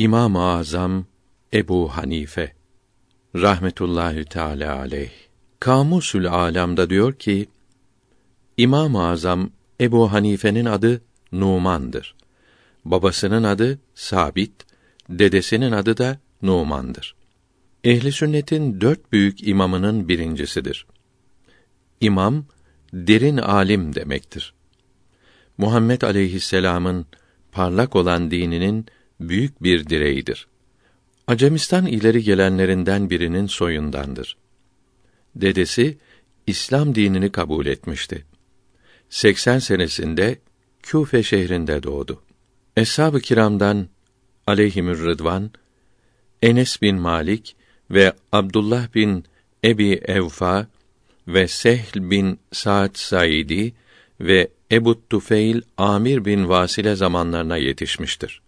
İmam-ı Azam Ebu Hanife rahmetullahi teala aleyh Kamusül Alam'da diyor ki İmam-ı Azam Ebu Hanife'nin adı Numan'dır. Babasının adı Sabit, dedesinin adı da Numan'dır. Ehli sünnetin dört büyük imamının birincisidir. İmam, derin alim demektir. Muhammed aleyhisselam'ın parlak olan dininin büyük bir direğidir. Acemistan ileri gelenlerinden birinin soyundandır. Dedesi İslam dinini kabul etmişti. 80 senesinde Küfe şehrinde doğdu. Eshab-ı kiramdan aleyhimür rıdvan Enes bin Malik ve Abdullah bin Ebi Evfa ve Sehl bin Sa'd Saidi ve Ebu Tufeil Amir bin Vasile zamanlarına yetişmiştir.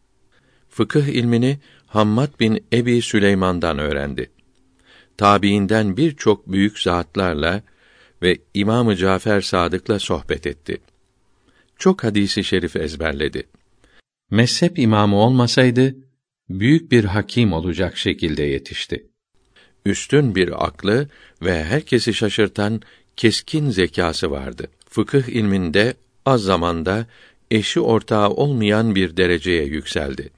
Fıkıh ilmini Hammad bin Ebi Süleyman'dan öğrendi. Tabiinden birçok büyük zatlarla ve İmamı Cafer Sadık'la sohbet etti. Çok hadisi şerif ezberledi. Mezhep imamı olmasaydı büyük bir hakim olacak şekilde yetişti. Üstün bir aklı ve herkesi şaşırtan keskin zekası vardı. Fıkıh ilminde az zamanda eşi ortağı olmayan bir dereceye yükseldi.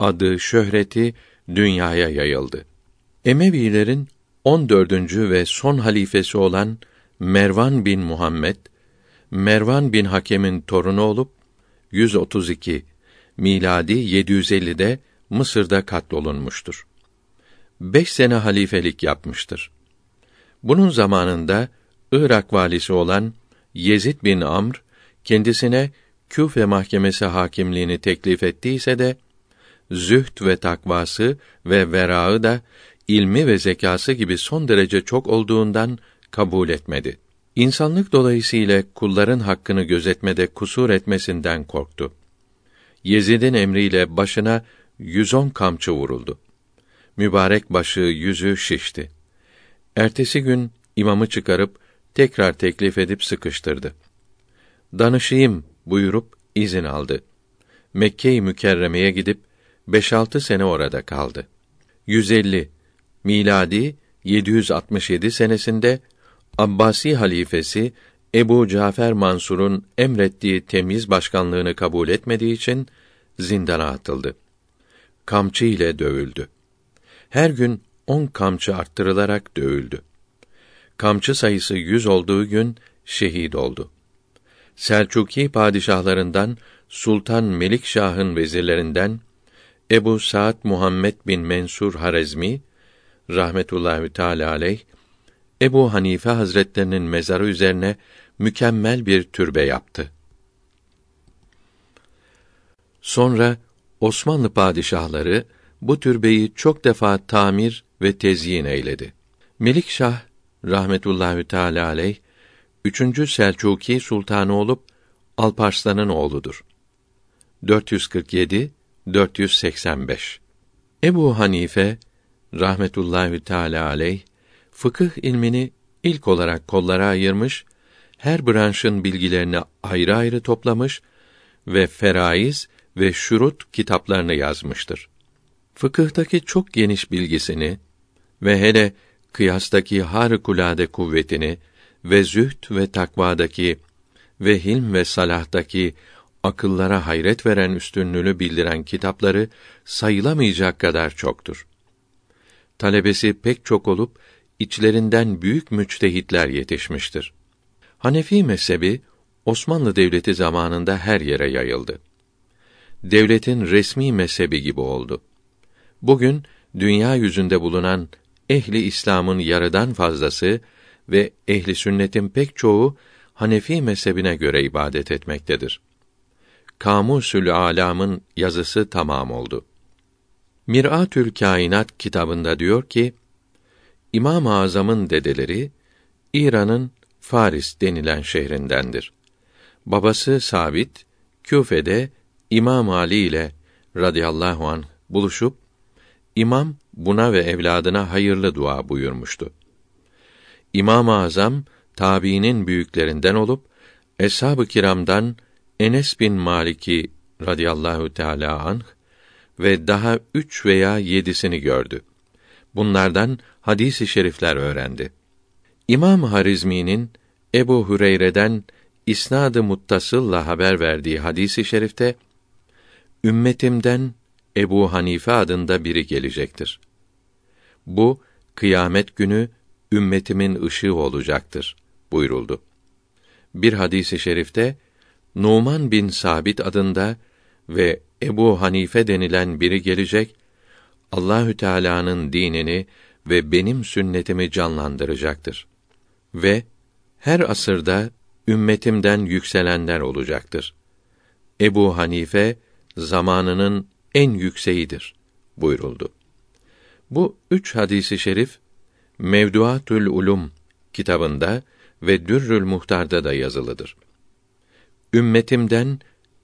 Adı, şöhreti dünyaya yayıldı. Emevilerin 14. ve son halifesi olan Mervan bin Muhammed, Mervan bin Hakem'in torunu olup 132 miladi 750'de Mısır'da katlolunmuştur. Beş sene halifelik yapmıştır. Bunun zamanında Irak valisi olan Yezid bin Amr kendisine Küfe mahkemesi hakimliğini teklif ettiyse de zühd ve takvası ve verağı da ilmi ve zekası gibi son derece çok olduğundan kabul etmedi. İnsanlık dolayısıyla kulların hakkını gözetmede kusur etmesinden korktu. Yezid'in emriyle başına 110 kamçı vuruldu. Mübarek başı, yüzü şişti. Ertesi gün imamı çıkarıp tekrar teklif edip sıkıştırdı. Danışayım buyurup izin aldı. Mekke-i Mükerreme'ye gidip 5-6 sene orada kaldı. 150 miladi 767 senesinde Abbasi halifesi Ebu Cafer Mansur'un emrettiği temiz başkanlığını kabul etmediği için zindana atıldı. Kamçı ile dövüldü. Her gün on kamçı arttırılarak dövüldü. Kamçı sayısı yüz olduğu gün şehit oldu. Selçuki padişahlarından Sultan Melikşah'ın vezirlerinden Ebu Saad Muhammed bin Mensur Harezmi rahmetullahi teala aleyh Ebu Hanife Hazretlerinin mezarı üzerine mükemmel bir türbe yaptı. Sonra Osmanlı padişahları bu türbeyi çok defa tamir ve tezyin eyledi. Melikşah rahmetullahi teala aleyh 3. Selçuki sultanı olup Alparslan'ın oğludur. 447 485 Ebu Hanife rahmetullahi teala aleyh fıkıh ilmini ilk olarak kollara ayırmış, her branşın bilgilerini ayrı ayrı toplamış ve feraiz ve şurut kitaplarını yazmıştır. Fıkıhtaki çok geniş bilgisini ve hele kıyastaki harikulade kuvvetini ve zühd ve takvadaki ve hilm ve salahtaki akıllara hayret veren üstünlüğünü bildiren kitapları sayılamayacak kadar çoktur. Talebesi pek çok olup içlerinden büyük müçtehitler yetişmiştir. Hanefi mezhebi Osmanlı Devleti zamanında her yere yayıldı. Devletin resmi mezhebi gibi oldu. Bugün dünya yüzünde bulunan ehli İslam'ın yarıdan fazlası ve ehli sünnetin pek çoğu Hanefi mezhebine göre ibadet etmektedir. Kamusül Alam'ın yazısı tamam oldu. Mir'atül Kainat kitabında diyor ki, İmam-ı Azam'ın dedeleri İran'ın Faris denilen şehrindendir. Babası Sabit Küfe'de İmam Ali ile radıyallahu an buluşup İmam buna ve evladına hayırlı dua buyurmuştu. İmam-ı Azam tabiinin büyüklerinden olup eshab-ı kiramdan Enes bin Maliki radıyallahu teala anh ve daha üç veya yedisini gördü. Bunlardan hadis-i şerifler öğrendi. İmam Harizmi'nin Ebu Hureyre'den isnadı muttasılla haber verdiği hadisi şerifte ümmetimden Ebu Hanife adında biri gelecektir. Bu kıyamet günü ümmetimin ışığı olacaktır buyuruldu. Bir hadisi şerifte Numan bin Sabit adında ve Ebu Hanife denilen biri gelecek, Allahü Teala'nın dinini ve benim sünnetimi canlandıracaktır. Ve her asırda ümmetimden yükselenler olacaktır. Ebu Hanife zamanının en yükseğidir buyuruldu. Bu üç hadisi şerif Mevduatül Ulum kitabında ve Dürrül Muhtar'da da yazılıdır. Ümmetimden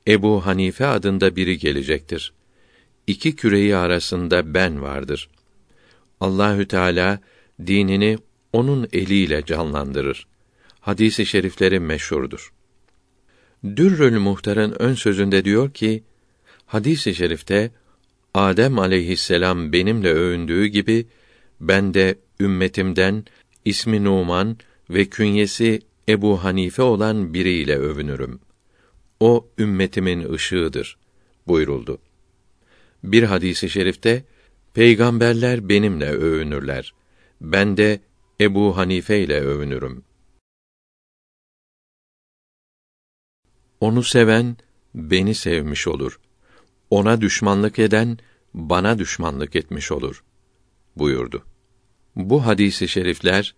Ebu Hanife adında biri gelecektir. İki küreyi arasında ben vardır. Allahü Teala dinini onun eliyle canlandırır. Hadisi şerifleri meşhurdur. Dürrül Muhtar'ın ön sözünde diyor ki, hadisi şerifte Adem aleyhisselam benimle övündüğü gibi ben de ümmetimden ismi Numan ve künyesi Ebu Hanife olan biriyle övünürüm. O ümmetimin ışığıdır buyuruldu. Bir hadisi şerifte peygamberler benimle övünürler. Ben de Ebu Hanife ile övünürüm. Onu seven beni sevmiş olur. Ona düşmanlık eden bana düşmanlık etmiş olur buyurdu. Bu hadisi şerifler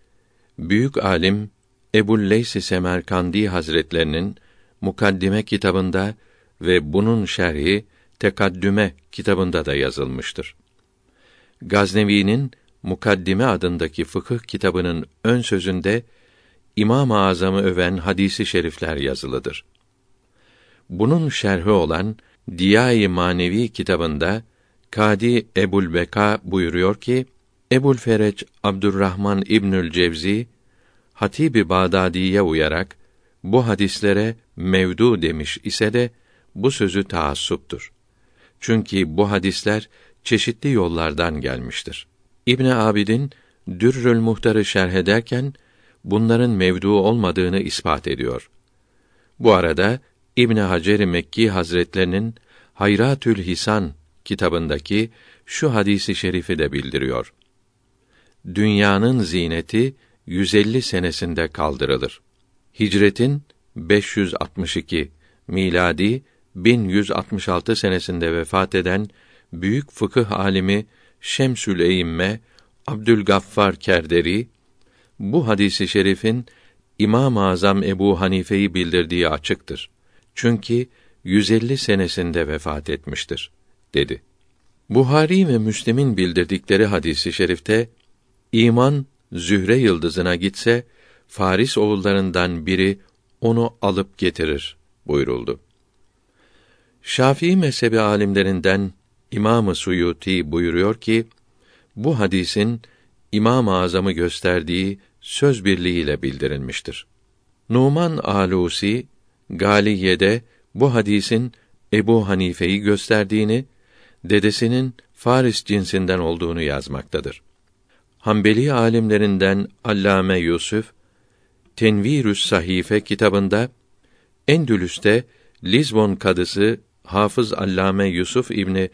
büyük alim Ebu Leys Semerkandi Hazretlerinin Mukaddime kitabında ve bunun şerhi Tekaddüme kitabında da yazılmıştır. Gaznevi'nin Mukaddime adındaki fıkıh kitabının ön sözünde İmam-ı Azam'ı öven hadisi şerifler yazılıdır. Bunun şerhi olan Diya-i Manevi kitabında Kadi Ebul Beka buyuruyor ki Ebul Fereç Abdurrahman İbnül Cevzi Hatibi Bağdadi'ye uyarak bu hadislere mevdu demiş ise de bu sözü taassuptur. Çünkü bu hadisler çeşitli yollardan gelmiştir. İbn Abidin Dürrül Muhtar'ı şerh ederken bunların mevdu olmadığını ispat ediyor. Bu arada İbn Hacer Mekki Hazretlerinin Hayratül Hisan kitabındaki şu hadisi şerifi de bildiriyor. Dünyanın zineti 150 senesinde kaldırılır. Hicretin 562 miladi 1166 senesinde vefat eden büyük fıkıh alimi Şemsül Eyyimme Abdülgaffar Kerderi bu hadisi şerifin İmam-ı Azam Ebu Hanife'yi bildirdiği açıktır. Çünkü 150 senesinde vefat etmiştir dedi. Buhari ve Müslim'in bildirdikleri hadisi şerifte iman Zühre yıldızına gitse Faris oğullarından biri onu alıp getirir buyuruldu. Şafii mezhebi alimlerinden İmam-ı Suyuti buyuruyor ki bu hadisin İmam-ı Azam'ı gösterdiği söz birliğiyle bildirilmiştir. Numan Alusi Galiye'de bu hadisin Ebu Hanife'yi gösterdiğini, dedesinin Faris cinsinden olduğunu yazmaktadır. Hanbeli alimlerinden Allame Yusuf Tenvirüs Sahife kitabında Endülüs'te Lizbon kadısı Hafız Allame Yusuf İbni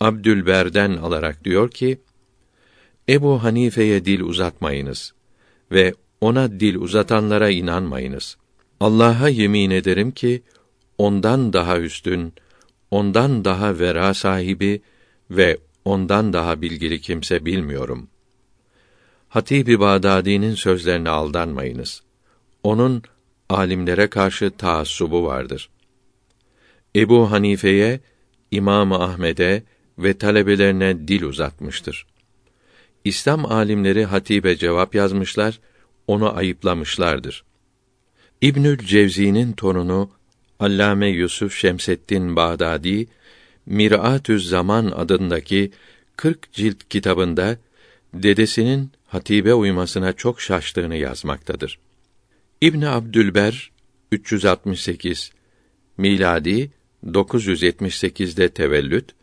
Abdülber'den alarak diyor ki: Ebu Hanife'ye dil uzatmayınız ve ona dil uzatanlara inanmayınız. Allah'a yemin ederim ki ondan daha üstün, ondan daha vera sahibi ve ondan daha bilgili kimse bilmiyorum. Hatib-i Bağdadi'nin sözlerine aldanmayınız. Onun alimlere karşı taassubu vardır. Ebu Hanife'ye, İmam Ahmed'e ve talebelerine dil uzatmıştır. İslam alimleri Hatibe cevap yazmışlar, onu ayıplamışlardır. İbnül Cevzi'nin torunu Allame Yusuf Şemseddin Bağdadi Mir'atüz Zaman adındaki 40 cilt kitabında dedesinin hatibe uymasına çok şaştığını yazmaktadır. İbn Abdülber 368 miladi 978'de tevellüt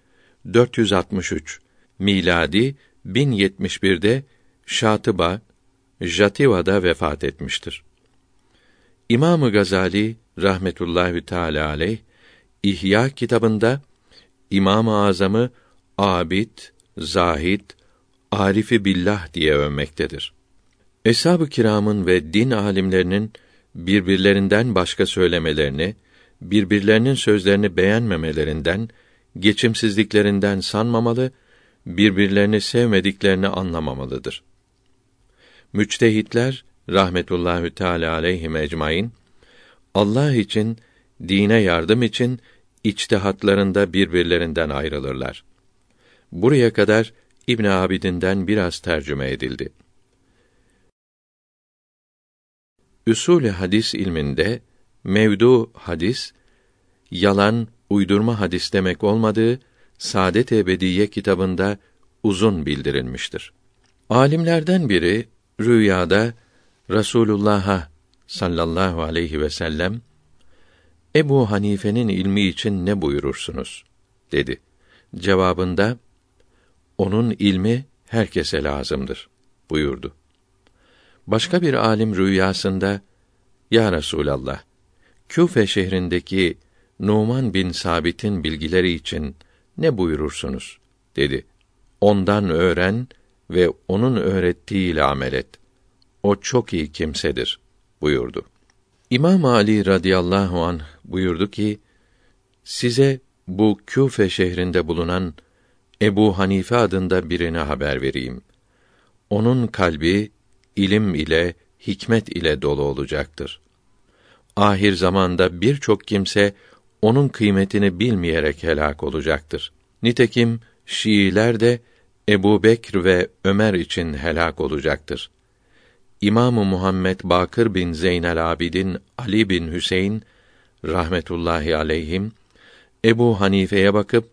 463 miladi 1071'de Şatıba Jativa'da vefat etmiştir. İmamı Gazali rahmetullahi teala aleyh İhya kitabında İmam-ı Azam'ı abid, zahid, arifi billah diye övmektedir. Eshab-ı kiramın ve din alimlerinin birbirlerinden başka söylemelerini, birbirlerinin sözlerini beğenmemelerinden, geçimsizliklerinden sanmamalı, birbirlerini sevmediklerini anlamamalıdır. Müçtehitler rahmetullahü teala aleyhi ecmaîn Allah için, dine yardım için içtihatlarında birbirlerinden ayrılırlar. Buraya kadar İbn Abidin'den biraz tercüme edildi. Üsûl hadis ilminde mevdu hadis yalan, uydurma hadis demek olmadığı Saadet Ebediye kitabında uzun bildirilmiştir. Alimlerden biri rüyada Rasulullah'a sallallahu aleyhi ve sellem Ebu Hanife'nin ilmi için ne buyurursunuz dedi. Cevabında onun ilmi herkese lazımdır buyurdu. Başka bir alim rüyasında Ya Resulallah Küfe şehrindeki Numan bin Sabit'in bilgileri için ne buyurursunuz dedi. Ondan öğren ve onun öğrettiğiyle amel et. O çok iyi kimsedir buyurdu. İmam Ali radıyallahu an buyurdu ki: Size bu Küfe şehrinde bulunan Ebu Hanife adında birine haber vereyim. Onun kalbi ilim ile, hikmet ile dolu olacaktır. Ahir zamanda birçok kimse onun kıymetini bilmeyerek helak olacaktır. Nitekim Şiiler de Ebu Bekr ve Ömer için helak olacaktır. İmamı Muhammed Bakır bin Zeynel Abidin Ali bin Hüseyin rahmetullahi aleyhim Ebu Hanife'ye bakıp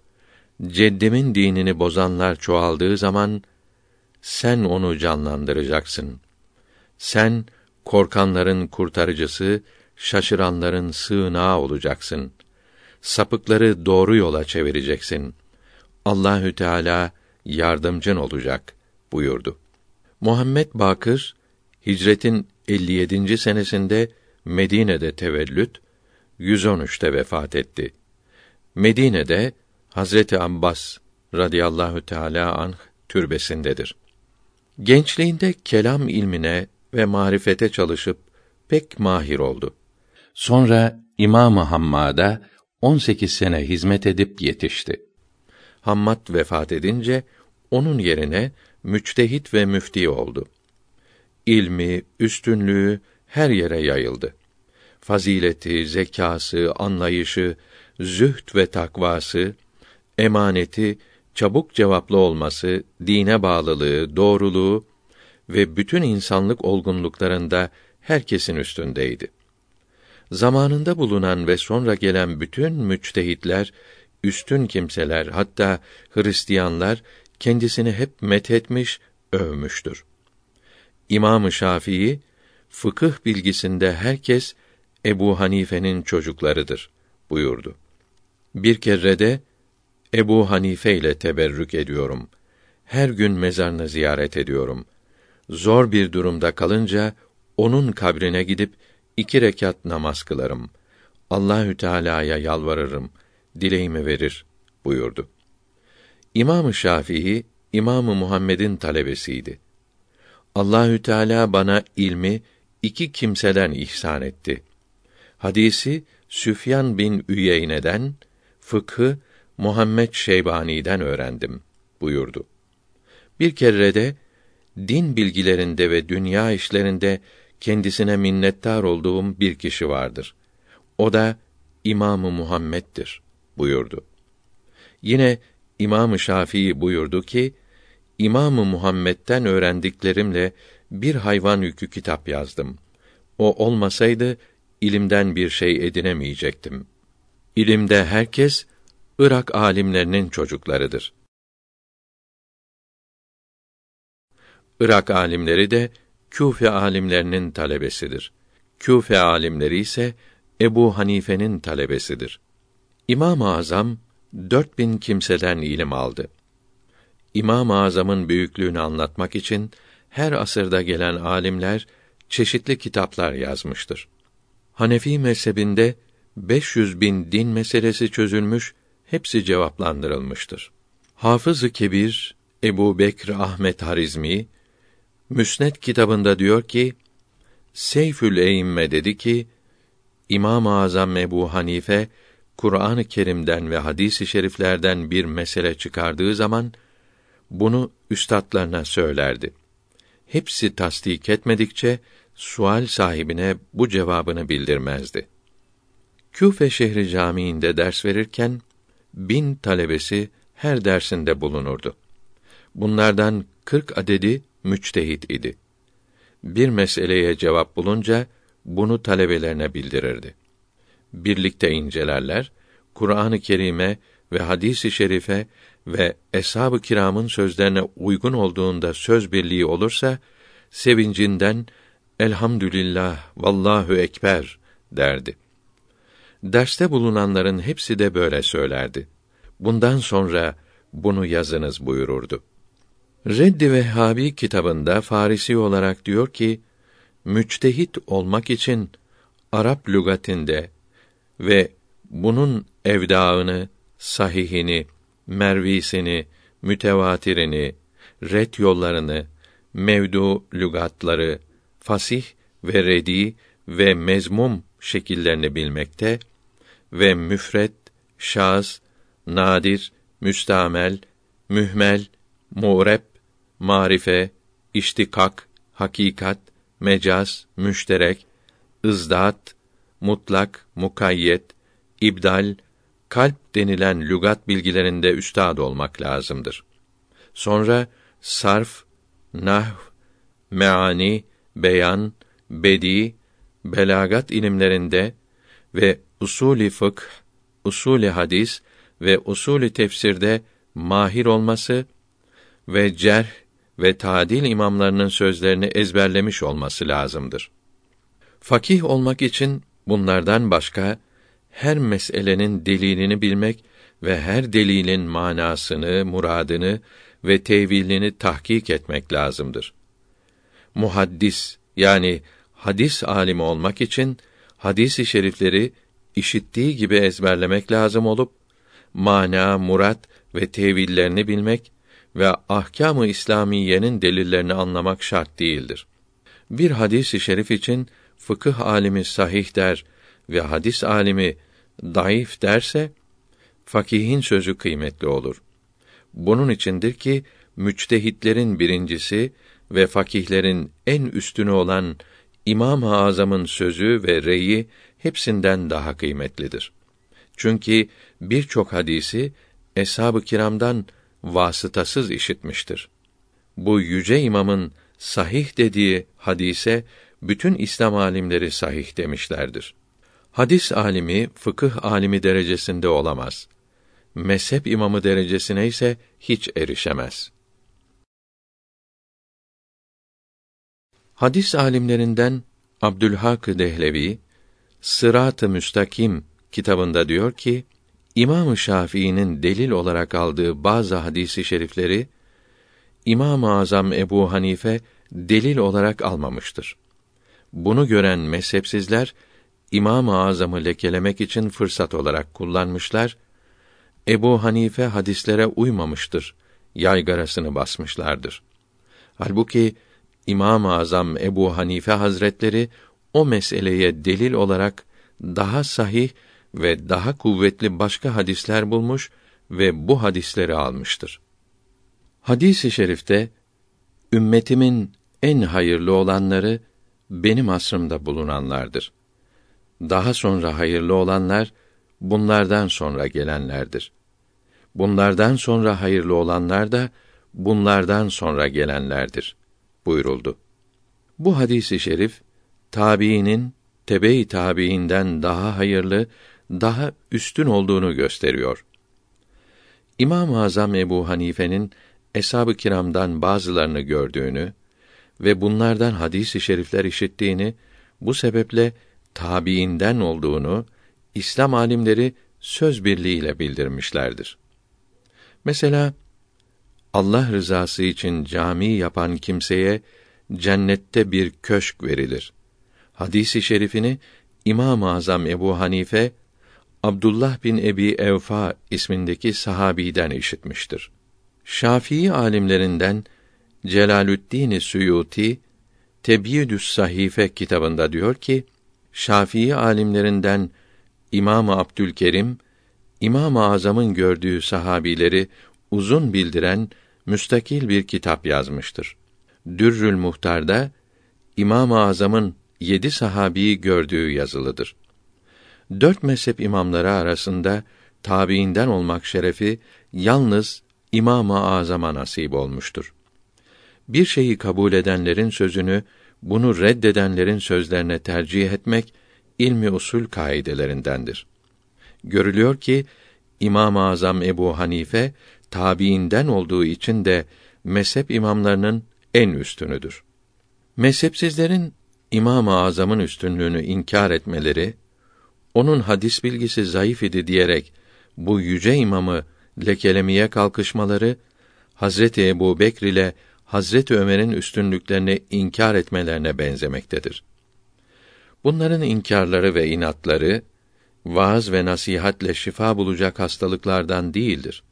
ceddimin dinini bozanlar çoğaldığı zaman sen onu canlandıracaksın. Sen korkanların kurtarıcısı, şaşıranların sığınağı olacaksın. Sapıkları doğru yola çevireceksin. Allahü Teala yardımcın olacak buyurdu. Muhammed Bakır hicretin 57. senesinde Medine'de tevellüt, 113'te vefat etti. Medine'de Hazreti Abbas radıyallahu teala anh türbesindedir. Gençliğinde kelam ilmine ve marifete çalışıp pek mahir oldu. Sonra İmam-ı Hammad'a 18 sene hizmet edip yetişti. Hammad vefat edince onun yerine müçtehit ve müfti oldu. İlmi, üstünlüğü her yere yayıldı. Fazileti, zekası, anlayışı, zühd ve takvası, emaneti, çabuk cevaplı olması, dine bağlılığı, doğruluğu ve bütün insanlık olgunluklarında herkesin üstündeydi. Zamanında bulunan ve sonra gelen bütün müçtehitler, üstün kimseler, hatta Hristiyanlar kendisini hep methetmiş, övmüştür. İmam-ı Şafii fıkıh bilgisinde herkes Ebu Hanife'nin çocuklarıdır buyurdu. Bir kere de Ebu Hanife ile teberrük ediyorum. Her gün mezarını ziyaret ediyorum. Zor bir durumda kalınca onun kabrine gidip iki rekat namaz kılarım. Allahü Teala'ya yalvarırım. Dileğimi verir buyurdu. İmam-ı Şafii İmam-ı Muhammed'in talebesiydi. Allahü Teala bana ilmi iki kimseden ihsan etti. Hadisi Süfyan bin Üyeyne'den, fıkhı Muhammed Şeybani'den öğrendim buyurdu. Bir kere de din bilgilerinde ve dünya işlerinde kendisine minnettar olduğum bir kişi vardır. O da İmamı Muhammed'dir buyurdu. Yine İmam Şafii buyurdu ki İmamı Muhammed'den öğrendiklerimle bir hayvan yükü kitap yazdım. O olmasaydı ilimden bir şey edinemeyecektim. İlimde herkes Irak alimlerinin çocuklarıdır. Irak alimleri de Küfe alimlerinin talebesidir. Küfe alimleri ise Ebu Hanife'nin talebesidir. İmam-ı Azam dört bin kimseden ilim aldı. İmam-ı Azam'ın büyüklüğünü anlatmak için her asırda gelen alimler çeşitli kitaplar yazmıştır. Hanefi mezhebinde 500 bin din meselesi çözülmüş, hepsi cevaplandırılmıştır. Hafız-ı Kebir Ebu Bekr Ahmet Harizmi Müsned kitabında diyor ki Seyfül Eymme dedi ki İmam-ı Azam Ebu Hanife Kur'an-ı Kerim'den ve hadis-i şeriflerden bir mesele çıkardığı zaman bunu üstadlarına söylerdi. Hepsi tasdik etmedikçe sual sahibine bu cevabını bildirmezdi. Küfe şehri camiinde ders verirken bin talebesi her dersinde bulunurdu. Bunlardan kırk adedi müçtehit idi. Bir meseleye cevap bulunca bunu talebelerine bildirirdi. Birlikte incelerler, Kur'an-ı Kerim'e ve hadis-i şerife ve eshab-ı kiramın sözlerine uygun olduğunda söz birliği olursa sevincinden elhamdülillah vallahu ekber derdi. Derste bulunanların hepsi de böyle söylerdi. Bundan sonra bunu yazınız buyururdu. Reddi Vehhabi kitabında Farisi olarak diyor ki, müçtehit olmak için Arap lügatinde ve bunun evdağını, sahihini, mervisini, mütevatirini, ret yollarını, mevdu lügatları, fasih ve redi ve mezmum şekillerini bilmekte ve müfret, şaz, nadir, müstamel, mühmel, muğrep, marife, iştikak, hakikat, mecaz, müşterek, ızdat, mutlak, mukayyet, ibdal, kalp denilen lügat bilgilerinde üstad olmak lazımdır. Sonra sarf, nahv, meani, beyan, bedi, belagat ilimlerinde ve usulü fıkh, usulü hadis ve usulü tefsirde mahir olması ve cerh ve tadil imamlarının sözlerini ezberlemiş olması lazımdır. Fakih olmak için bunlardan başka her meselenin delilini bilmek ve her delilin manasını, muradını ve tevilini tahkik etmek lazımdır. Muhaddis yani hadis alimi olmak için hadis-i şerifleri işittiği gibi ezberlemek lazım olup mana, murat ve tevillerini bilmek ve ahkâm-ı İslamiyenin delillerini anlamak şart değildir. Bir hadis-i şerif için fıkıh alimi sahih der ve hadis alimi daif derse fakihin sözü kıymetli olur. Bunun içindir ki müçtehitlerin birincisi ve fakihlerin en üstünü olan İmam-ı Azam'ın sözü ve reyi hepsinden daha kıymetlidir. Çünkü birçok hadisi eshab-ı kiramdan vasıtasız işitmiştir. Bu yüce imamın sahih dediği hadise bütün İslam alimleri sahih demişlerdir. Hadis alimi fıkıh alimi derecesinde olamaz. Mezhep imamı derecesine ise hiç erişemez. Hadis alimlerinden Abdülhak Dehlevi Sırat-ı Müstakim kitabında diyor ki İmam-ı Şafii'nin delil olarak aldığı bazı hadisi şerifleri İmam-ı Azam Ebu Hanife delil olarak almamıştır. Bunu gören mezhepsizler İmam-ı Azam'ı lekelemek için fırsat olarak kullanmışlar. Ebu Hanife hadislere uymamıştır. Yaygarasını basmışlardır. Halbuki İmam-ı Azam Ebu Hanife Hazretleri o meseleye delil olarak daha sahih ve daha kuvvetli başka hadisler bulmuş ve bu hadisleri almıştır. Hadis-i şerifte ümmetimin en hayırlı olanları benim asrımda bulunanlardır. Daha sonra hayırlı olanlar bunlardan sonra gelenlerdir. Bunlardan sonra hayırlı olanlar da bunlardan sonra gelenlerdir buyuruldu. Bu hadisi şerif tabiinin tebe-i tabiinden daha hayırlı, daha üstün olduğunu gösteriyor. İmam-ı Azam Ebu Hanife'nin eshab-ı kiramdan bazılarını gördüğünü ve bunlardan hadis-i şerifler işittiğini, bu sebeple tabiinden olduğunu İslam alimleri söz birliğiyle bildirmişlerdir. Mesela Allah rızası için cami yapan kimseye cennette bir köşk verilir. Hadisi şerifini İmam-ı Azam Ebu Hanife Abdullah bin Ebi Evfa ismindeki sahabiden işitmiştir. Şafii alimlerinden Celalüddin Suyuti Tebyidü's Sahife kitabında diyor ki Şafii alimlerinden İmam Abdülkerim İmam-ı Azam'ın gördüğü sahabileri uzun bildiren müstakil bir kitap yazmıştır. Dürrül Muhtar'da İmam-ı Azam'ın yedi sahabiyi gördüğü yazılıdır. Dört mezhep imamları arasında tabiinden olmak şerefi yalnız İmam-ı Azam'a nasip olmuştur. Bir şeyi kabul edenlerin sözünü, bunu reddedenlerin sözlerine tercih etmek ilmi usul kaidelerindendir. Görülüyor ki İmam-ı Azam Ebu Hanife tabiinden olduğu için de mezhep imamlarının en üstünüdür. Mezhepsizlerin İmam-ı Azam'ın üstünlüğünü inkar etmeleri, onun hadis bilgisi zayıf idi diyerek bu yüce imamı lekelemeye kalkışmaları, Hazreti Ebu Bekr ile Hazreti Ömer'in üstünlüklerini inkar etmelerine benzemektedir. Bunların inkarları ve inatları, vaaz ve nasihatle şifa bulacak hastalıklardan değildir.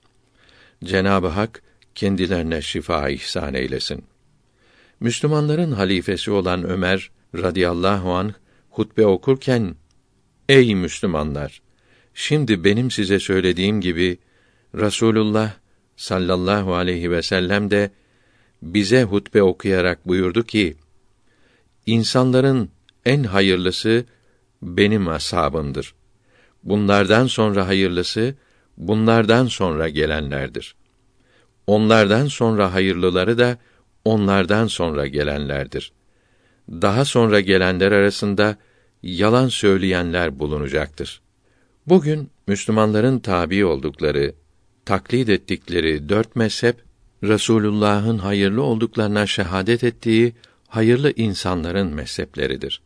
Cenab-ı Hak kendilerine şifa ihsan eylesin. Müslümanların halifesi olan Ömer radıyallahu anh hutbe okurken Ey Müslümanlar şimdi benim size söylediğim gibi Rasulullah sallallahu aleyhi ve sellem de bize hutbe okuyarak buyurdu ki insanların en hayırlısı benim ashabımdır. Bunlardan sonra hayırlısı bunlardan sonra gelenlerdir. Onlardan sonra hayırlıları da onlardan sonra gelenlerdir. Daha sonra gelenler arasında yalan söyleyenler bulunacaktır. Bugün Müslümanların tabi oldukları, taklit ettikleri dört mezhep Resulullah'ın hayırlı olduklarına şehadet ettiği hayırlı insanların mezhepleridir.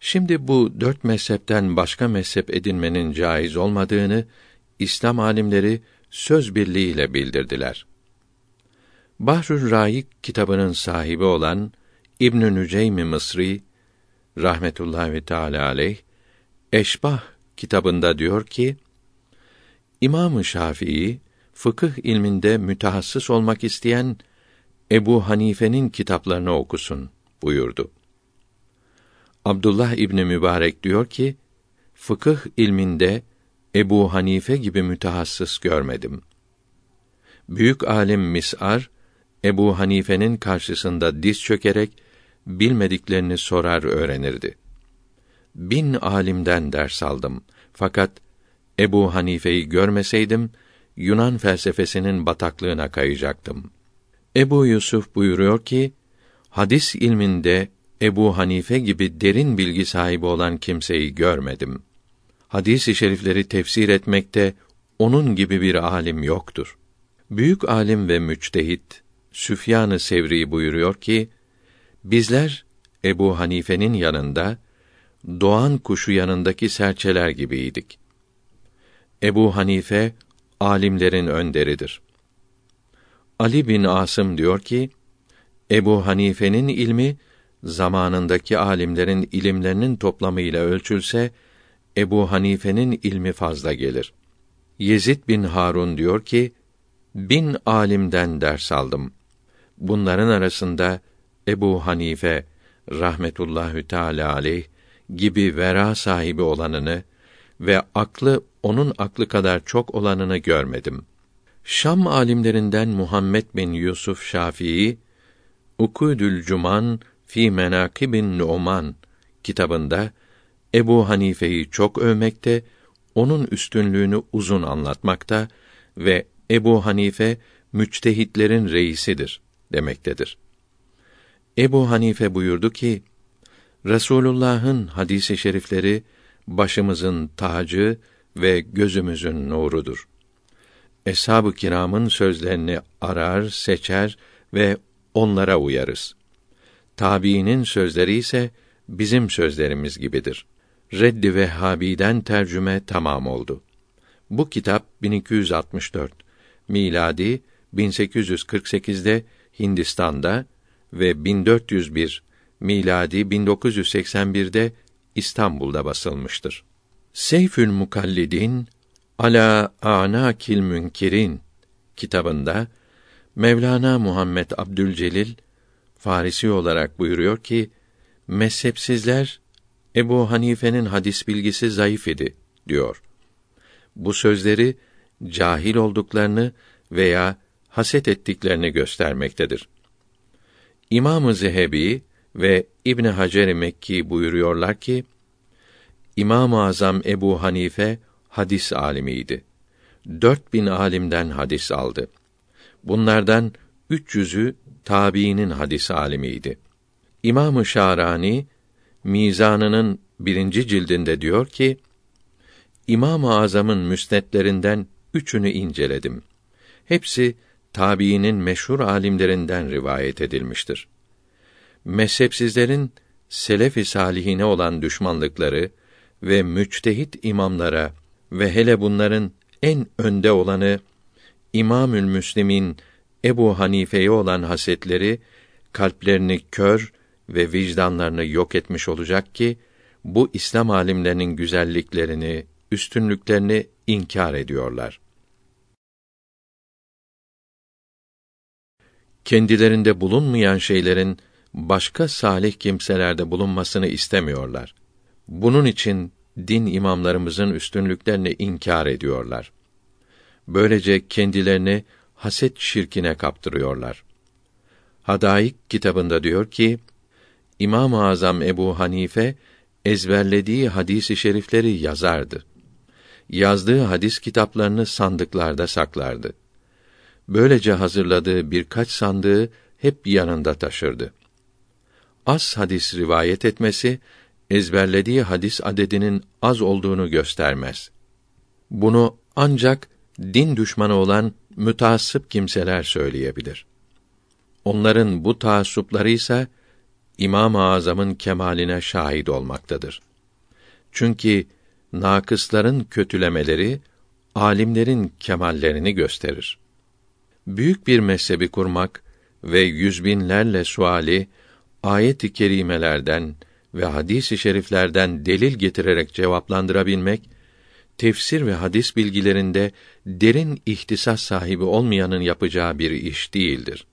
Şimdi bu dört mezhepten başka mezhep edinmenin caiz olmadığını İslam alimleri söz birliğiyle bildirdiler. Bahrül Raik kitabının sahibi olan İbn Nüceym Mısri rahmetullahi teala aleyh Eşbah kitabında diyor ki İmam-ı Şafii fıkıh ilminde mütehassıs olmak isteyen Ebu Hanife'nin kitaplarını okusun buyurdu. Abdullah İbni Mübarek diyor ki, fıkıh ilminde Ebu Hanife gibi mütehassıs görmedim. Büyük alim Mis'ar, Ebu Hanife'nin karşısında diz çökerek bilmediklerini sorar öğrenirdi. Bin alimden ders aldım. Fakat Ebu Hanife'yi görmeseydim Yunan felsefesinin bataklığına kayacaktım. Ebu Yusuf buyuruyor ki hadis ilminde Ebu Hanife gibi derin bilgi sahibi olan kimseyi görmedim. Hadis-i şerifleri tefsir etmekte onun gibi bir alim yoktur. Büyük alim ve müçtehit Süfyan-ı Sevri buyuruyor ki bizler Ebu Hanife'nin yanında doğan kuşu yanındaki serçeler gibiydik. Ebu Hanife alimlerin önderidir. Ali bin Asım diyor ki Ebu Hanife'nin ilmi zamanındaki alimlerin ilimlerinin toplamıyla ölçülse Ebu Hanife'nin ilmi fazla gelir. Yezid bin Harun diyor ki, bin alimden ders aldım. Bunların arasında Ebu Hanife rahmetullahü teala aleyh gibi vera sahibi olanını ve aklı onun aklı kadar çok olanını görmedim. Şam alimlerinden Muhammed bin Yusuf Şafii Ukudül Cuman fi Menakibin Nu'man kitabında Ebu Hanife'yi çok övmekte, onun üstünlüğünü uzun anlatmakta ve Ebu Hanife müçtehitlerin reisidir demektedir. Ebu Hanife buyurdu ki: Resulullah'ın hadisi şerifleri başımızın tacı ve gözümüzün nurudur. Eshab-ı kiramın sözlerini arar, seçer ve onlara uyarız. Tabiinin sözleri ise bizim sözlerimiz gibidir. Reddi Vehhabi'den tercüme tamam oldu. Bu kitap 1264 miladi 1848'de Hindistan'da ve 1401 miladi 1981'de İstanbul'da basılmıştır. Seyfül Mukallidin Ala Anakil Münkirin kitabında Mevlana Muhammed Abdülcelil Farisi olarak buyuruyor ki mezhepsizler Ebu Hanife'nin hadis bilgisi zayıf idi diyor. Bu sözleri cahil olduklarını veya haset ettiklerini göstermektedir. İmam-ı Zehebi ve İbn Hacer Mekki buyuruyorlar ki İmam-ı Azam Ebu Hanife hadis alimiydi. Dört bin alimden hadis aldı. Bunlardan üç yüzü tabiinin hadis alimiydi. İmam-ı Şarani Mizanının birinci cildinde diyor ki, İmam-ı Azam'ın müsnetlerinden üçünü inceledim. Hepsi tabiinin meşhur alimlerinden rivayet edilmiştir. Mezhepsizlerin selef-i salihine olan düşmanlıkları ve müçtehit imamlara ve hele bunların en önde olanı İmamül Müslim'in Ebu Hanife'ye olan hasetleri kalplerini kör ve vicdanlarını yok etmiş olacak ki bu İslam alimlerinin güzelliklerini, üstünlüklerini inkar ediyorlar. Kendilerinde bulunmayan şeylerin başka salih kimselerde bulunmasını istemiyorlar. Bunun için din imamlarımızın üstünlüklerini inkar ediyorlar. Böylece kendilerini haset şirkine kaptırıyorlar. Hadaik kitabında diyor ki, İmam-ı Azam Ebu Hanife ezberlediği hadisi şerifleri yazardı. Yazdığı hadis kitaplarını sandıklarda saklardı. Böylece hazırladığı birkaç sandığı hep yanında taşırdı. Az hadis rivayet etmesi ezberlediği hadis adedinin az olduğunu göstermez. Bunu ancak din düşmanı olan müteassıp kimseler söyleyebilir. Onların bu taassupları ise İmam-ı Azam'ın kemaline şahit olmaktadır. Çünkü nakısların kötülemeleri alimlerin kemallerini gösterir. Büyük bir mezhebi kurmak ve yüz binlerle suali ayet-i kerimelerden ve hadis-i şeriflerden delil getirerek cevaplandırabilmek tefsir ve hadis bilgilerinde derin ihtisas sahibi olmayanın yapacağı bir iş değildir.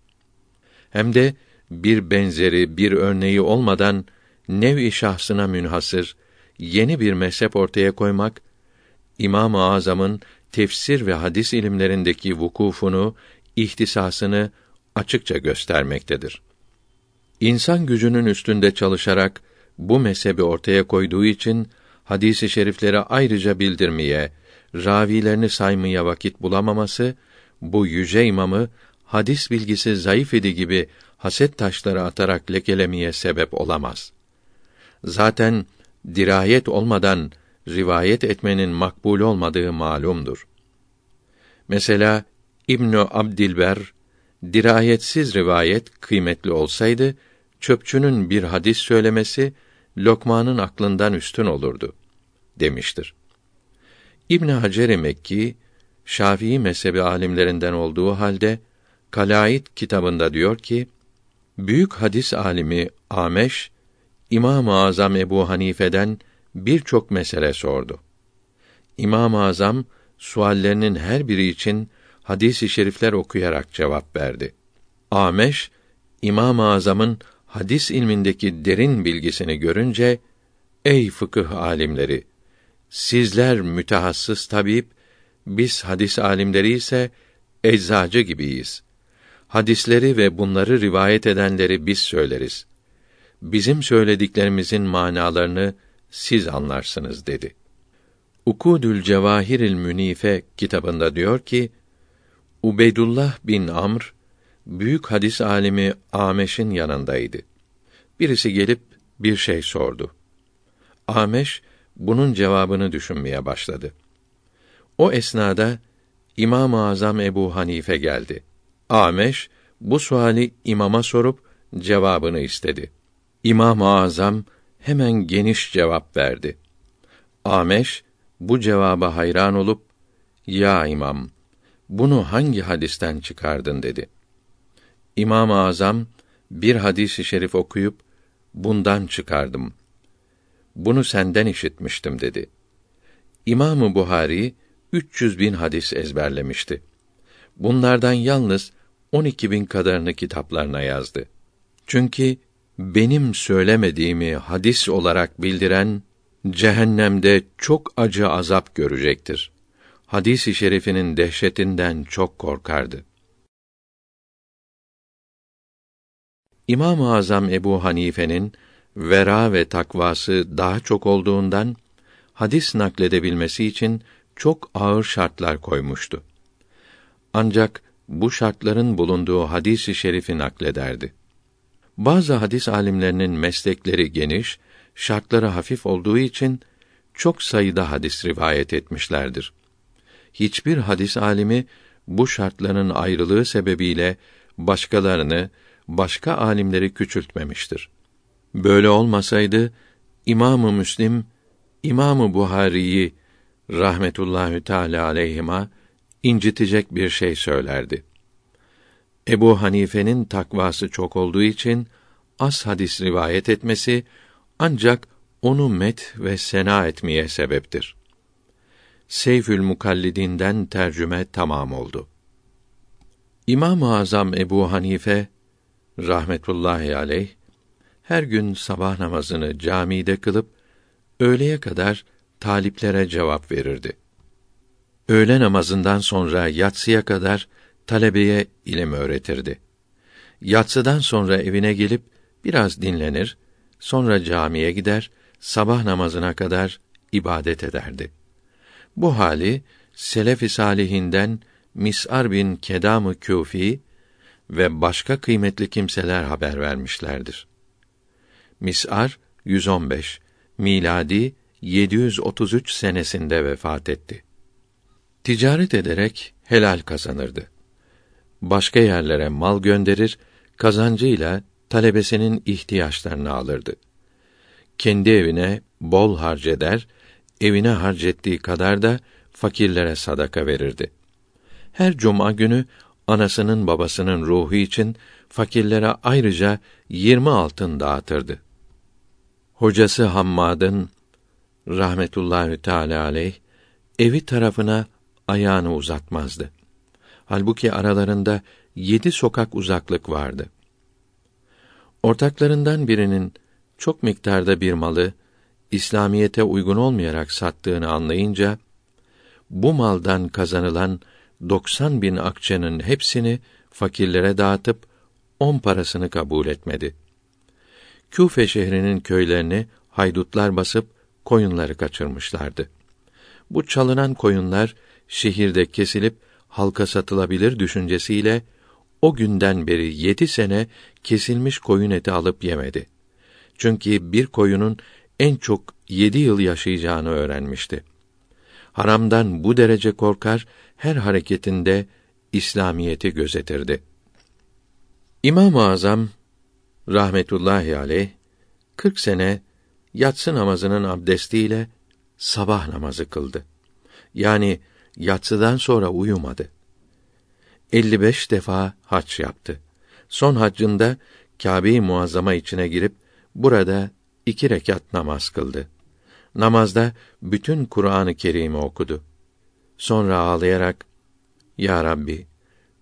Hem de bir benzeri, bir örneği olmadan nev-i şahsına münhasır yeni bir mezhep ortaya koymak İmam-ı Azam'ın tefsir ve hadis ilimlerindeki vukufunu, ihtisasını açıkça göstermektedir. İnsan gücünün üstünde çalışarak bu mezhebi ortaya koyduğu için hadisi şerifleri ayrıca bildirmeye, ravilerini saymaya vakit bulamaması bu yüce imamı hadis bilgisi zayıf idi gibi haset taşları atarak lekelemeye sebep olamaz. Zaten dirayet olmadan rivayet etmenin makbul olmadığı malumdur. Mesela İbn Abdilber dirayetsiz rivayet kıymetli olsaydı çöpçünün bir hadis söylemesi Lokman'ın aklından üstün olurdu demiştir. İbn Hacer Mekki Şafii mezhebi alimlerinden olduğu halde Kalait kitabında diyor ki büyük hadis alimi Ameş İmam-ı Azam Ebu Hanife'den birçok mesele sordu. İmam-ı Azam suallerinin her biri için hadis-i şerifler okuyarak cevap verdi. Ameş İmam-ı Azam'ın hadis ilmindeki derin bilgisini görünce ey fıkıh alimleri sizler mütehassıs tabip biz hadis alimleri ise eczacı gibiyiz. Hadisleri ve bunları rivayet edenleri biz söyleriz. Bizim söylediklerimizin manalarını siz anlarsınız dedi. Ukudül Cevahiril Münife kitabında diyor ki Ubeydullah bin Amr büyük hadis alimi Ameş'in yanındaydı. Birisi gelip bir şey sordu. Ameş bunun cevabını düşünmeye başladı. O esnada İmam-ı Azam Ebu Hanife geldi. Ameş bu suali imama sorup cevabını istedi. İmam-ı Azam hemen geniş cevap verdi. Ameş bu cevaba hayran olup ya imam bunu hangi hadisten çıkardın dedi. İmam-ı Azam bir hadisi şerif okuyup bundan çıkardım. Bunu senden işitmiştim dedi. İmamı Buhari 300 bin hadis ezberlemişti. Bunlardan yalnız 12 bin kadarını kitaplarına yazdı. Çünkü benim söylemediğimi hadis olarak bildiren cehennemde çok acı azap görecektir. Hadis-i şerifinin dehşetinden çok korkardı. İmam-ı Azam Ebu Hanife'nin vera ve takvası daha çok olduğundan hadis nakledebilmesi için çok ağır şartlar koymuştu. Ancak bu şartların bulunduğu hadisi şerifi naklederdi. Bazı hadis alimlerinin meslekleri geniş, şartları hafif olduğu için çok sayıda hadis rivayet etmişlerdir. Hiçbir hadis alimi bu şartların ayrılığı sebebiyle başkalarını, başka alimleri küçültmemiştir. Böyle olmasaydı İmamı Müslim, İmamı Buhari'yi rahmetullahü teala aleyhima incitecek bir şey söylerdi. Ebu Hanife'nin takvası çok olduğu için az hadis rivayet etmesi ancak onu met ve sena etmeye sebeptir. Seyfül Mukallidinden tercüme tamam oldu. İmam-ı Azam Ebu Hanife rahmetullahi aleyh her gün sabah namazını camide kılıp öğleye kadar taliplere cevap verirdi. Öğle namazından sonra yatsıya kadar talebeye ilim öğretirdi. Yatsıdan sonra evine gelip biraz dinlenir, sonra camiye gider, sabah namazına kadar ibadet ederdi. Bu hali selef-i salihinden Mis'ar bin Kedam-ı Küfi ve başka kıymetli kimseler haber vermişlerdir. Mis'ar 115 miladi 733 senesinde vefat etti. Ticaret ederek helal kazanırdı. Başka yerlere mal gönderir, kazancıyla talebesinin ihtiyaçlarını alırdı. Kendi evine bol harceder, evine harcettiği kadar da fakirlere sadaka verirdi. Her cuma günü anasının babasının ruhu için fakirlere ayrıca yirmi altın dağıtırdı. Hocası Hammad'ın rahmetullahi teala aleyh evi tarafına ayağını uzatmazdı. Halbuki aralarında yedi sokak uzaklık vardı. Ortaklarından birinin çok miktarda bir malı İslamiyete uygun olmayarak sattığını anlayınca bu maldan kazanılan 90 bin akçenin hepsini fakirlere dağıtıp on parasını kabul etmedi. Küfe şehrinin köylerini haydutlar basıp koyunları kaçırmışlardı. Bu çalınan koyunlar şehirde kesilip halka satılabilir düşüncesiyle o günden beri yedi sene kesilmiş koyun eti alıp yemedi. Çünkü bir koyunun en çok yedi yıl yaşayacağını öğrenmişti. Haramdan bu derece korkar, her hareketinde İslamiyeti gözetirdi. İmam-ı Azam rahmetullahi aleyh 40 sene yatsı namazının abdestiyle sabah namazı kıldı. Yani yatsıdan sonra uyumadı. 55 defa hac yaptı. Son haccında Kâbe-i Muazzama içine girip burada iki rekat namaz kıldı. Namazda bütün Kur'an-ı Kerim'i okudu. Sonra ağlayarak Ya Rabbi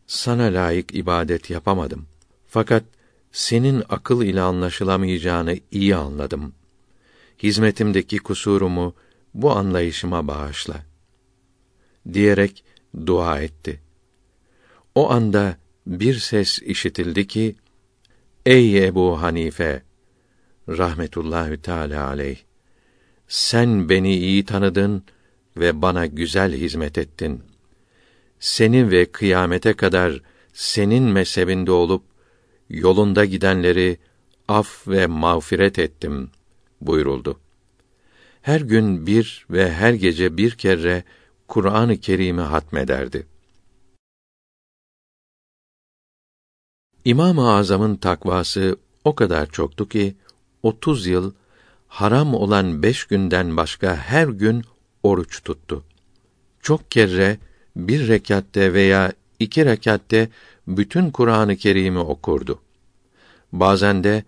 sana layık ibadet yapamadım. Fakat senin akıl ile anlaşılamayacağını iyi anladım. Hizmetimdeki kusurumu bu anlayışıma bağışla diyerek dua etti. O anda bir ses işitildi ki: Ey Ebu Hanife rahmetullahü teala aleyh sen beni iyi tanıdın ve bana güzel hizmet ettin. Seni ve kıyamete kadar senin mezhebinde olup yolunda gidenleri af ve mağfiret ettim buyuruldu. Her gün bir ve her gece bir kere Kur'an-ı Kerim'i hatmederdi. İmam-ı Azam'ın takvası o kadar çoktu ki 30 yıl haram olan beş günden başka her gün oruç tuttu. Çok kere bir rekatte veya iki rekatte bütün Kur'an-ı Kerim'i okurdu. Bazen de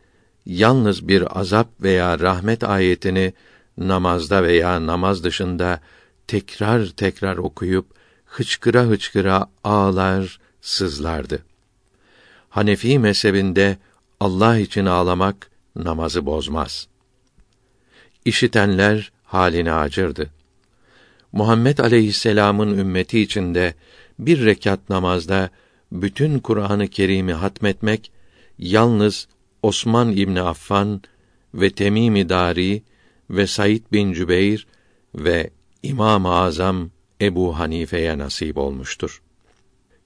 yalnız bir azap veya rahmet ayetini namazda veya namaz dışında tekrar tekrar okuyup hıçkıra hıçkıra ağlar, sızlardı. Hanefi mezhebinde Allah için ağlamak namazı bozmaz. İşitenler haline acırdı. Muhammed aleyhisselam'ın ümmeti içinde bir rekat namazda bütün Kur'an-ı Kerim'i hatmetmek yalnız Osman İbni Affan ve Temim Dari ve Said bin Cübeyr ve İmam-ı Azam Ebu Hanife'ye nasip olmuştur.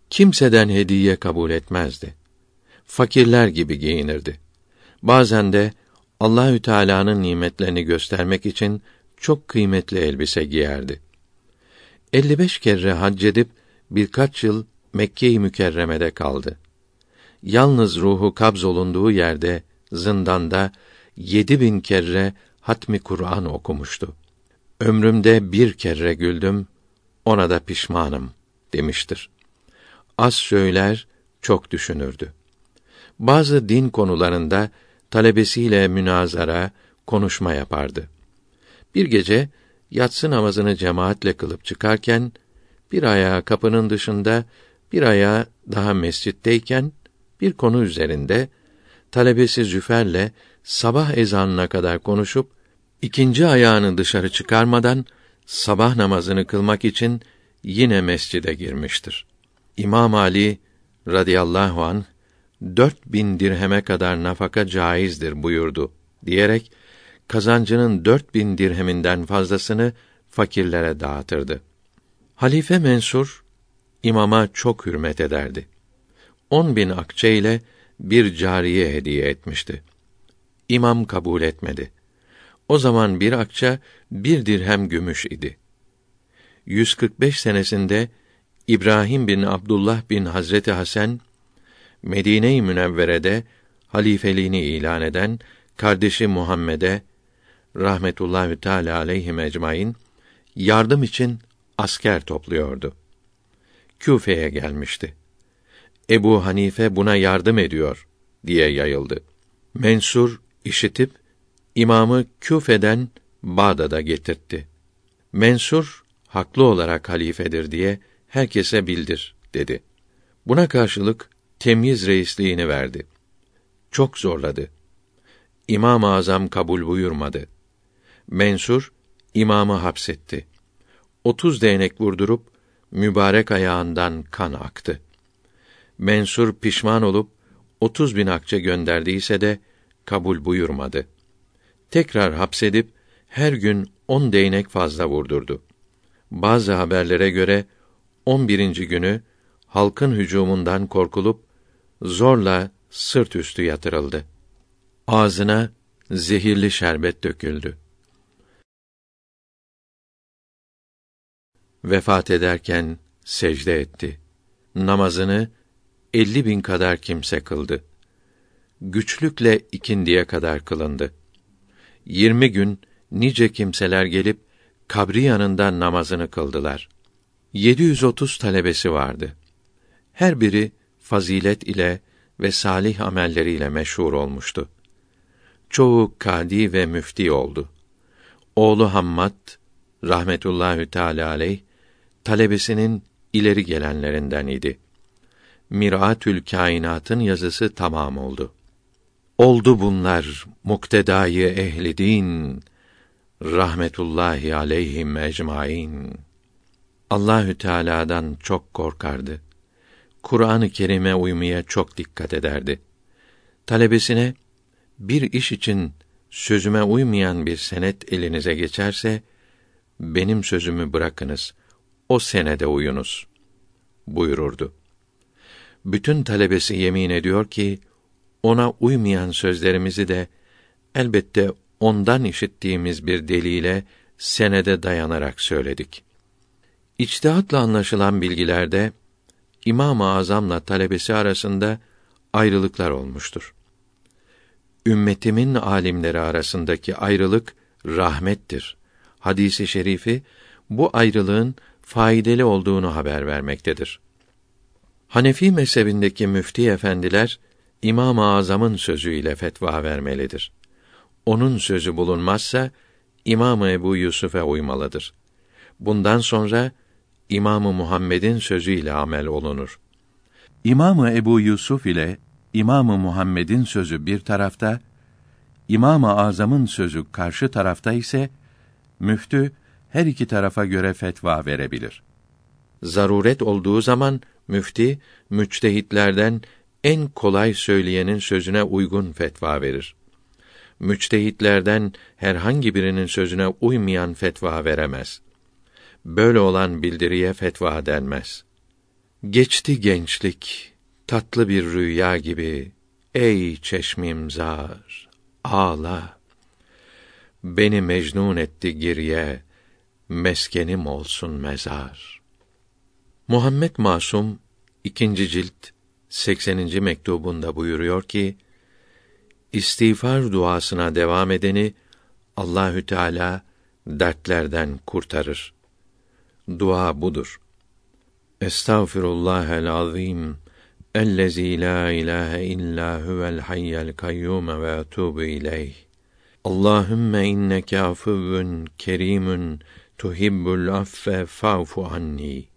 Kimseden hediye kabul etmezdi. Fakirler gibi giyinirdi. Bazen de Allahü Teala'nın nimetlerini göstermek için çok kıymetli elbise giyerdi. 55 kere hac edip birkaç yıl Mekke-i Mükerreme'de kaldı. Yalnız ruhu kabz olunduğu yerde zindanda yedi bin kere hatmi Kur'an okumuştu. Ömrümde bir kere güldüm, ona da pişmanım demiştir. Az söyler, çok düşünürdü. Bazı din konularında talebesiyle münazara, konuşma yapardı. Bir gece yatsı namazını cemaatle kılıp çıkarken bir ayağı kapının dışında, bir ayağı daha mescitteyken bir konu üzerinde talebesi Züfer'le sabah ezanına kadar konuşup ikinci ayağını dışarı çıkarmadan sabah namazını kılmak için yine mescide girmiştir. İmam Ali radıyallahu an dört bin dirheme kadar nafaka caizdir buyurdu diyerek kazancının dört bin dirheminden fazlasını fakirlere dağıtırdı. Halife Mensur imama çok hürmet ederdi. On bin akçe ile bir cariye hediye etmişti. İmam kabul etmedi. O zaman bir akça bir dirhem gümüş idi. 145 senesinde İbrahim bin Abdullah bin Hazreti Hasan Medine-i Münevvere'de halifeliğini ilan eden kardeşi Muhammed'e rahmetullahi teala aleyhi ecmaîn yardım için asker topluyordu. Küfe'ye gelmişti. Ebu Hanife buna yardım ediyor diye yayıldı. Mensur işitip imamı Küfe'den Bağdat'a getirtti. Mensur haklı olarak halifedir diye herkese bildir dedi. Buna karşılık temyiz reisliğini verdi. Çok zorladı. İmam-ı Azam kabul buyurmadı. Mensur imamı hapsetti. Otuz değnek vurdurup mübarek ayağından kan aktı. Mensur pişman olup otuz bin akçe gönderdiyse de kabul buyurmadı. Tekrar hapsedip her gün on değnek fazla vurdurdu. Bazı haberlere göre on birinci günü halkın hücumundan korkulup zorla sırt üstü yatırıldı. Ağzına zehirli şerbet döküldü. Vefat ederken secde etti. Namazını elli bin kadar kimse kıldı. Güçlükle ikindiye kadar kılındı. Yirmi gün nice kimseler gelip kabri yanında namazını kıldılar. 730 talebesi vardı. Her biri fazilet ile ve salih amelleriyle meşhur olmuştu. Çoğu kadi ve müfti oldu. Oğlu Hammad rahmetullahü teala aleyh talebesinin ileri gelenlerinden idi. Miratül Kainat'ın yazısı tamam oldu. Oldu bunlar muktedayı ehli din rahmetullahi aleyhim ecmaîn. Allahü Teala'dan çok korkardı. Kur'an-ı Kerim'e uymaya çok dikkat ederdi. Talebesine bir iş için sözüme uymayan bir senet elinize geçerse benim sözümü bırakınız. O senede uyunuz buyururdu. Bütün talebesi yemin ediyor ki ona uymayan sözlerimizi de elbette ondan işittiğimiz bir delile senede dayanarak söyledik. İçtihatla anlaşılan bilgilerde İmam-ı Azam'la talebesi arasında ayrılıklar olmuştur. ümmetimin alimleri arasındaki ayrılık rahmettir. Hadisi şerifi bu ayrılığın faydalı olduğunu haber vermektedir. Hanefi mezhebindeki müfti efendiler İmam-ı Azam'ın sözüyle fetva vermelidir. Onun sözü bulunmazsa İmam-ı Ebu Yusuf'e uymalıdır. Bundan sonra İmam-ı Muhammed'in sözüyle amel olunur. İmam-ı Ebu Yusuf ile İmam-ı Muhammed'in sözü bir tarafta, İmam-ı Azam'ın sözü karşı tarafta ise müftü her iki tarafa göre fetva verebilir. Zaruret olduğu zaman müfti müçtehitlerden en kolay söyleyenin sözüne uygun fetva verir. Müçtehitlerden herhangi birinin sözüne uymayan fetva veremez. Böyle olan bildiriye fetva denmez. Geçti gençlik, tatlı bir rüya gibi, ey çeşmim zar, ağla. Beni mecnun etti geriye, meskenim olsun mezar. Muhammed Masum ikinci cilt 80. mektubunda buyuruyor ki: İstiğfar duasına devam edeni Allahü Teala dertlerden kurtarır. Dua budur. Estağfirullahel azim ellezî la ilahe illa huvel hayyel kayyum ve etûbü ileyh. Allahümme inneke afuvun kerimun tuhibbul affe fa'fu anni.